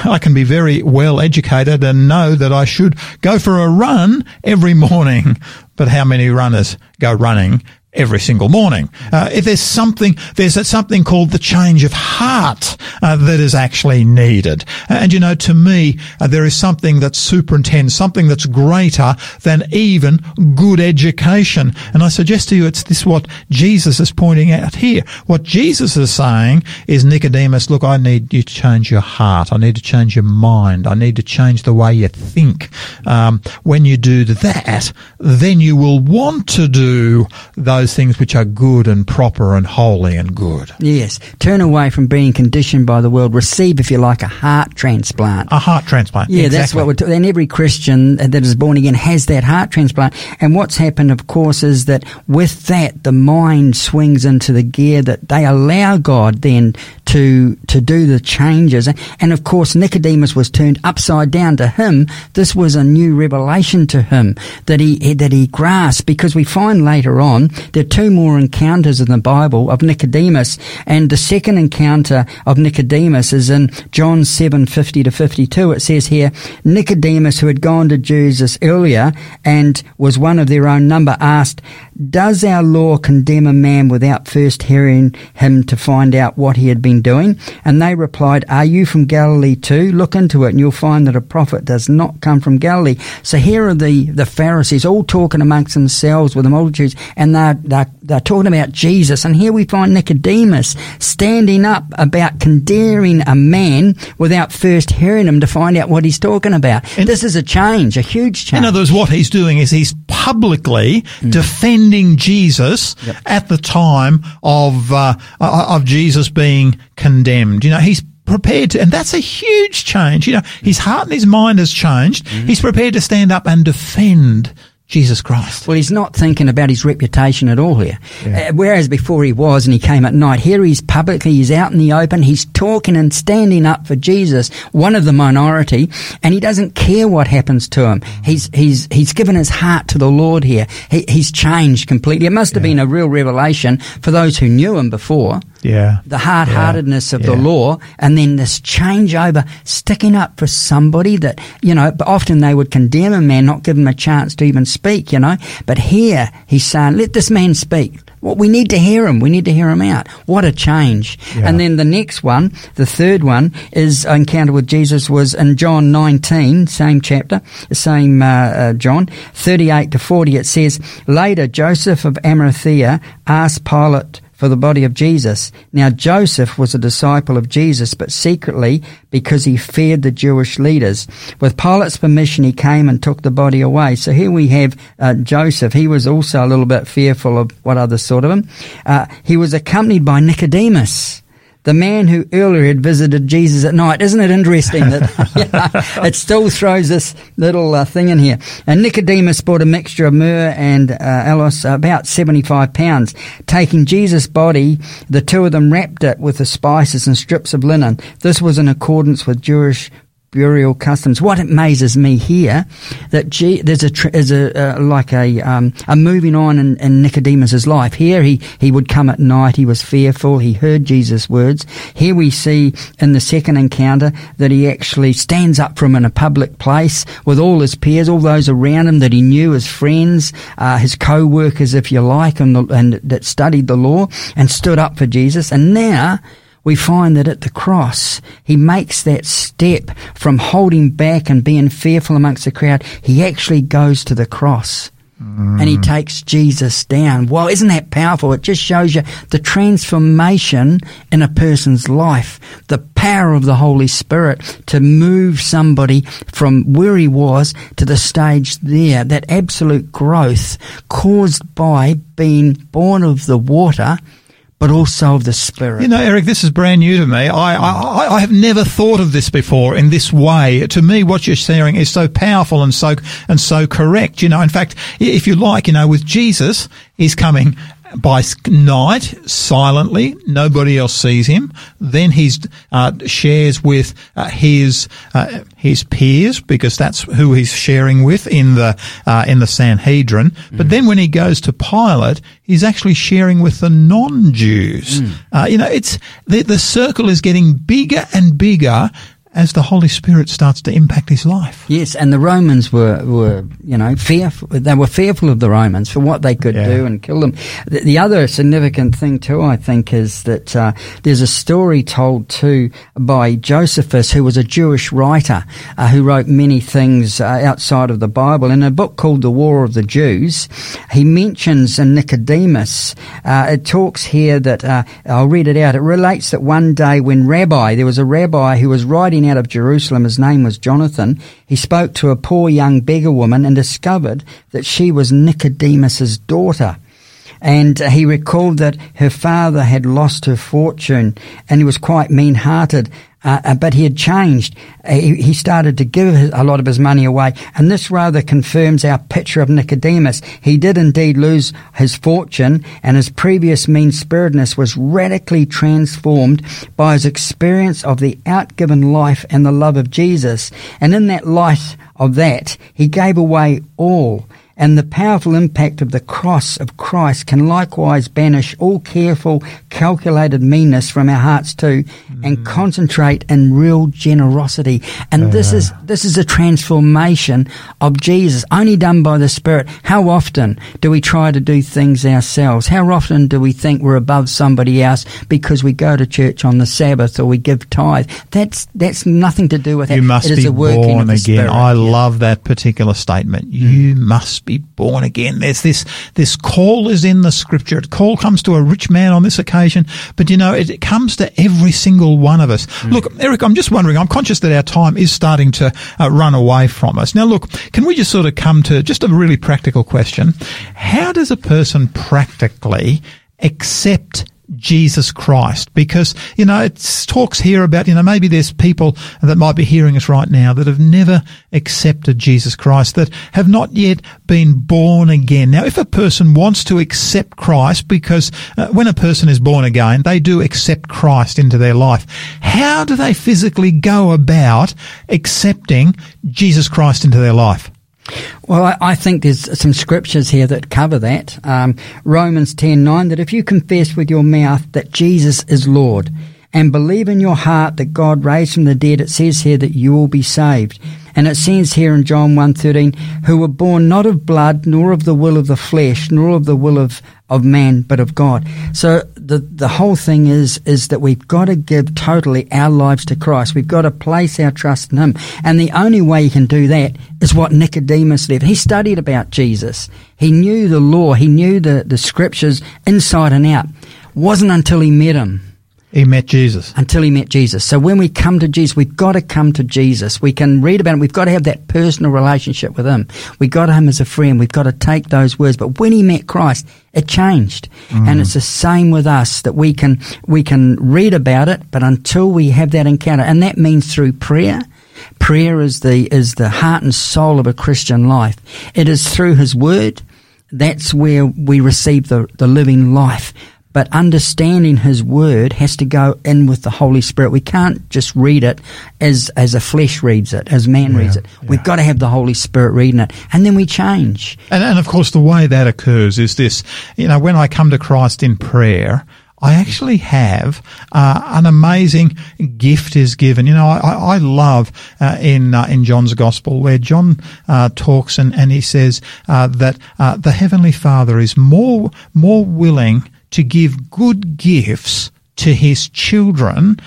I can be very well educated and know that I should go for a run every morning. But how many runners go running every single morning. Uh, if there's something, there's something called the change of heart uh, that is actually needed. And you know, to me, uh, there is something that superintends, something that's greater than even good education. And I suggest to you, it's this what Jesus is pointing out here. What Jesus is saying is, Nicodemus, look, I need you to change your heart. I need to change your mind. I need to change the way you think. Um, when you do that, then you will want to do those those things which are good and proper and holy and good. Yes. Turn away from being conditioned by the world. Receive, if you like, a heart transplant. A heart transplant. Yeah, exactly. that's what we're talking. And every Christian that is born again has that heart transplant. And what's happened, of course, is that with that, the mind swings into the gear that they allow God then to to do the changes. And of course, Nicodemus was turned upside down to him. This was a new revelation to him that he that he grasped because we find later on there are two more encounters in the Bible of Nicodemus, and the second encounter of Nicodemus is in John seven fifty to fifty two. It says here Nicodemus, who had gone to Jesus earlier and was one of their own number, asked, "Does our law condemn a man without first hearing him to find out what he had been doing?" And they replied, "Are you from Galilee too? Look into it, and you'll find that a prophet does not come from Galilee." So here are the the Pharisees all talking amongst themselves with the multitudes, and they're they're, they're talking about Jesus. And here we find Nicodemus standing up about condemning a man without first hearing him to find out what he's talking about. And- this is a change, a huge change. In other words, what he's doing is he's publicly mm. defending Jesus Yep. at the time of uh, uh, of Jesus being condemned. You know, he's prepared to, and that's a huge change. You know, his heart and his mind has changed. Mm-hmm. He's prepared to stand up and defend Jesus Christ. Well, he's not thinking about his reputation at all here. Uh, whereas before he was and he came at night, here he's publicly, he's out in the open, he's talking and standing up for Jesus, one of the minority, and he doesn't care what happens to him. He's, he's, he's given his heart to the Lord here. He, he's changed completely. It must have been a real revelation for those who knew him before Yeah. the hard-heartedness of the law and then this changeover sticking up for somebody that you know but often they would condemn a man not give him a chance to even speak you know but here he's saying let this man speak well, we need to hear him. We need to hear him out. What a change. Yeah. And then the next one, the third one, is encounter with Jesus was in John 19, same chapter, same uh, uh, John, 38 to 40. It says, Later, Joseph of Arimathea asked Pilate for the body of Jesus. Now, Joseph was a disciple of Jesus, but secretly because he feared the Jewish leaders. With Pilate's permission, he came and took the body away. So here we have uh, Joseph. He was also a little bit fearful of what others thought of him. Uh, he was accompanied by Nicodemus. The man who earlier had visited Jesus at night. Isn't it interesting that <laughs> it still throws this little uh, thing in here? And Nicodemus bought a mixture of myrrh and uh, aloes, about 75 pounds. Taking Jesus' body, the two of them wrapped it with the spices and strips of linen. This was in accordance with Jewish burial customs. What amazes me here that G, there's a there's a uh, like a um, a moving on in, in Nicodemus's life. Here he he would come at night. He was fearful. He heard Jesus' words. Here we see in the second encounter that he actually stands up from in a public place with all his peers, all those around him that he knew as friends, uh, his co-workers, if you like, and, the, and that studied the law and stood up for Jesus. And now we find that at the cross, he makes that step from holding back and being fearful amongst the crowd. He actually goes to the cross. and he mm. takes Jesus down. Well, isn't that powerful? It just shows you the transformation in a person's life, the power of the Holy Spirit to move somebody from where he was to the stage there, that absolute growth caused by being born of the water but also of the Spirit. You know, Eric, this is brand new to me. I, I, I have never thought of this before in this way. To me, what you're sharing is so powerful and so, and so correct. You know, in fact, if you like, you know, with Jesus, he's coming by night silently. Nobody else sees him. Then he uh, shares with uh, his uh, his peers because that's who he's sharing with in the uh, in the Sanhedrin. Mm. But then when he goes to Pilate, he's actually sharing with the non-Jews. Mm. you know, it's the the circle is getting bigger and bigger as the Holy Spirit starts to impact his life. Yes, and the Romans were, were you know, fearful. They were fearful of the Romans for what they could yeah. do and kill them. The, the, other significant thing too, I think, is that uh, there's a story told too by Josephus, who was a Jewish writer uh, who wrote many things uh, outside of the Bible. In a book called The War of the Jews, he mentions in Nicodemus. Uh, it talks here that uh, I'll read it out. It relates that one day when Rabbi, there was a rabbi who was writing out of Jerusalem, his name was Jonathan, he spoke to a poor young beggar woman and discovered that she was Nicodemus's daughter. And he recalled that her father had lost her fortune and he was quite mean hearted uh, uh, but he had changed. Uh, he, started to give a lot of his money away, and this rather confirms our picture of Nicodemus. He did indeed lose his fortune, and his previous mean spiritedness was radically transformed by his experience of the outgiven life and the love of Jesus. And in that light of that, he gave away all and the powerful impact of the cross of Christ can likewise banish all careful, calculated meanness from our hearts too, mm. and concentrate in real generosity. And uh. this is this is a transformation of Jesus, only done by the Spirit. How often do we try to do things ourselves? How often do we think we're above somebody else because we go to church on the Sabbath or we give tithe? That's that's nothing to do with you it. must it be born again. Spirit. I yeah. love that particular statement. Mm. You must be born again. There's this, this call is in the scripture. A call comes to a rich man on this occasion, but you know, it, it comes to every single one of us. Mm. Look, Eric, I'm just wondering, I'm conscious that our time is starting to uh, run away from us. Now look, can we just sort of come to just a really practical question? How does a person practically accept Jesus Christ because, you know, it talks here about, you know, maybe there's people that might be hearing us right now that have never accepted Jesus Christ, that have not yet been born again. Now, if a person wants to accept Christ, because uh, when a person is born again, they do accept Christ into their life. How do they physically go about accepting Jesus Christ into their life? Well, I, I, think there's some scriptures here that cover that. Um, Romans 10 9, that if you confess with your mouth that Jesus is Lord and believe in your heart that God raised from the dead, it says here that you will be saved. And it says here in John 1.13, who were born not of blood, nor of the will of the flesh, nor of the will of, of man, but of God. So the, the whole thing is, is that we've got to give totally our lives to Christ. We've got to place our trust in Him. And the only way you can do that is what Nicodemus did. He studied about Jesus. He knew the law. He knew the, the scriptures inside and out. Wasn't until he met Him he met Jesus. Until he met Jesus. So when we come to Jesus, we've got to come to Jesus. We can read about him. We've got to have that personal relationship with him. We got him as a friend. We've got to take those words. But when he met Christ, it changed. Mm. And it's the same with us that we can, we can read about it, but until we have that encounter, and that means through prayer, prayer is the, is the heart and soul of a Christian life. It is through his word. That's where we receive the, the living life. But understanding His Word has to go in with the Holy Spirit. We can't just read it as as a flesh reads it, as man yeah, reads it. Yeah. We've got to have the Holy Spirit reading it, and then we change. And, and of course, the way that occurs is this: you know, when I come to Christ in prayer, I actually have uh, an amazing gift is given. You know, I, I love uh, in uh, in John's Gospel where John uh, talks and, and he says uh, that uh, the Heavenly Father is more more willing to give good gifts to his children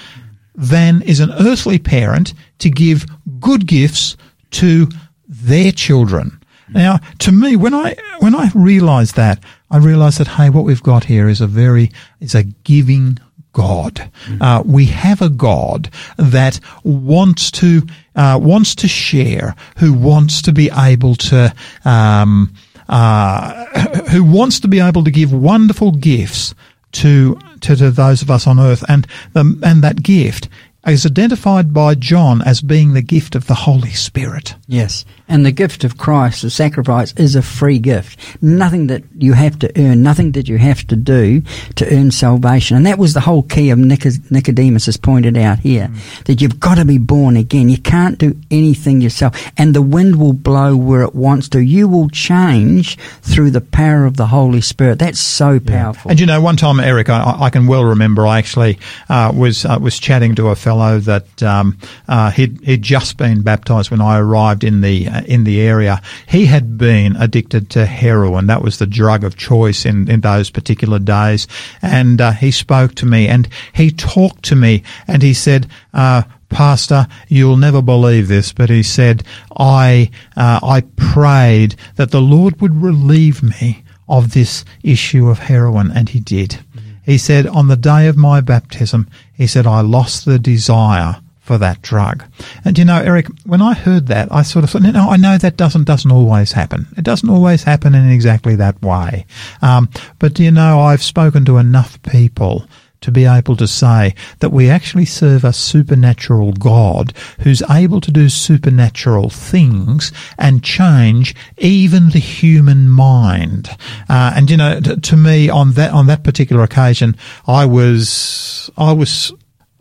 than is an earthly parent to give good gifts to their children. Now, to me, when I when I realised that, I realised that hey, what we've got here is a very is a giving God. Uh, we have a God that wants to uh, wants to share, who wants to be able to. Um, uh, <laughs> who wants to be able to give wonderful gifts to, to, to those of us on earth, and the, and that gift is identified by John as being the gift of the Holy Spirit. Yes. And the gift of Christ, the sacrifice, is a free gift. Nothing that you have to earn, nothing that you have to do to earn salvation. And that was the whole key of Nicodemus has pointed out here, mm. that you've got to be born again. You can't do anything yourself. And the wind will blow where it wants to. You will change through the power of the Holy Spirit. That's so powerful. Yeah. And you know, one time, Eric, I, I can well remember I actually uh, was uh, was chatting to a fellow that um, uh, he'd, he'd just been baptized when I arrived in the uh, in the area. He had been addicted to heroin. That was the drug of choice in, in those particular days. And uh, he spoke to me and he talked to me and he said, uh, Pastor, you'll never believe this, but he said, I, uh, I prayed that the Lord would relieve me of this issue of heroin, and he did. Mm-hmm. He said, on the day of my baptism, he said, I lost the desire for that drug. And you know, Eric, when I heard that, I sort of thought, no, I know that doesn't doesn't always happen. It doesn't always happen in exactly that way. Um, but you know, I've spoken to enough people to be able to say that we actually serve a supernatural God who's able to do supernatural things and change even the human mind. Uh, and you know, t- to me, on that on that particular occasion, I was I was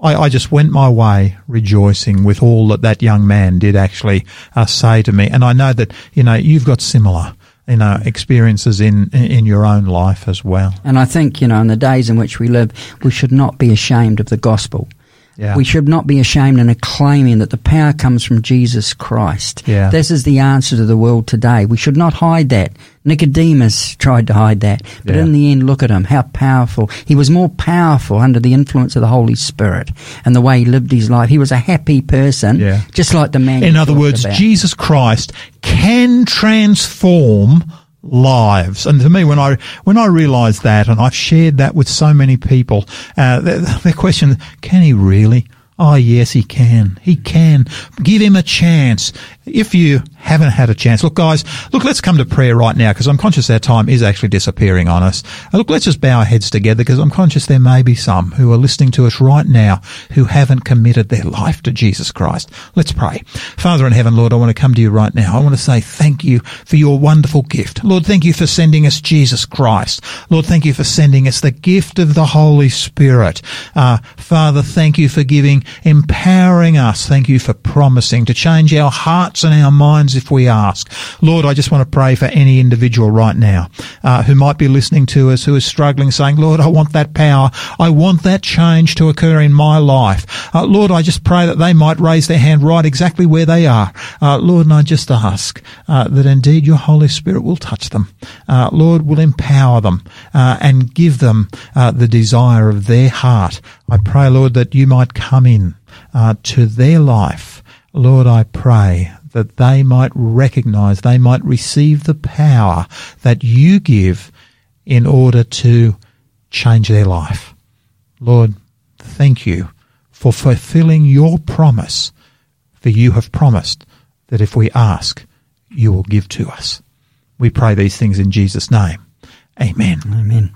I, I, just went my way rejoicing with all that that young man did actually uh, say to me. And I know that, you know, you've got similar you know experiences in in your own life as well. And I think you know in the days in which we live, we should not be ashamed of the gospel. Yeah. We should not be ashamed in acclaiming that the power comes from Jesus Christ. Yeah. This is the answer to the world today. We should not hide that. Nicodemus tried to hide that. But yeah. in the end, look at him, how powerful. He was more powerful under the influence of the Holy Spirit and the way he lived his life. He was a happy person, yeah. just like the man. In other words, about. Jesus Christ can transform lives. And to me, when I when I realised that, and I've shared that with so many people, uh, the, the question: Can he really? Oh, yes, he can. He can. Give him a chance. If you haven't had a chance, look, guys, look, let's come to prayer right now because I'm conscious our time is actually disappearing on us. look, let's just bow our heads together because I'm conscious there may be some who are listening to us right now who haven't committed their life to Jesus Christ. Let's pray. Father in heaven, Lord, I want to come to you right now. I want to say thank you for your wonderful gift. Lord, thank you for sending us Jesus Christ. Lord, thank you for sending us the gift of the Holy Spirit. Uh, Father, thank you for giving, empowering us. Thank you for promising to change our hearts and our minds if we ask. Lord, I just want to pray for any individual right now uh, who might be listening to us who is struggling, saying, Lord, I want that power. I want that change to occur in my life. Uh, Lord, I just pray that they might raise their hand right exactly where they are. Uh, Lord, and I just ask uh, that indeed your Holy Spirit will touch them. Uh, Lord, will empower them uh, and give them the desire of their heart. I pray, Lord, that you might come in to their life. Lord, I pray that they might recognize, they might receive the power that you give in order to change their life. Lord, thank you for fulfilling your promise, for you have promised that if we ask, you will give to us. We pray these things in Jesus' name. Amen. Amen.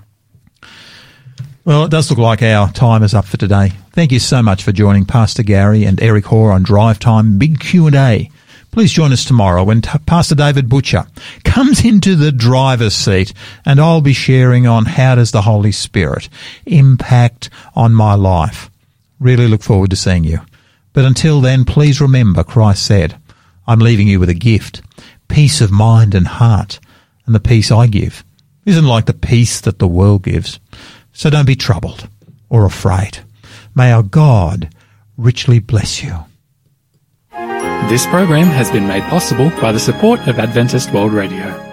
Well, it does look like our time is up for today. Thank you so much for joining Pastor Gary and Eric Hoare on Drive Time Big Q&A. Please join us tomorrow when t- Pastor David Butcher comes into the driver's seat and I'll be sharing on how does the Holy Spirit impact on my life. Really look forward to seeing you. But until then, please remember Christ said, I'm leaving you with a gift, peace of mind and heart, and the peace I give isn't like the peace that the world gives. So don't be troubled or afraid. May our God richly bless you. This program has been made possible by the support of Adventist World Radio.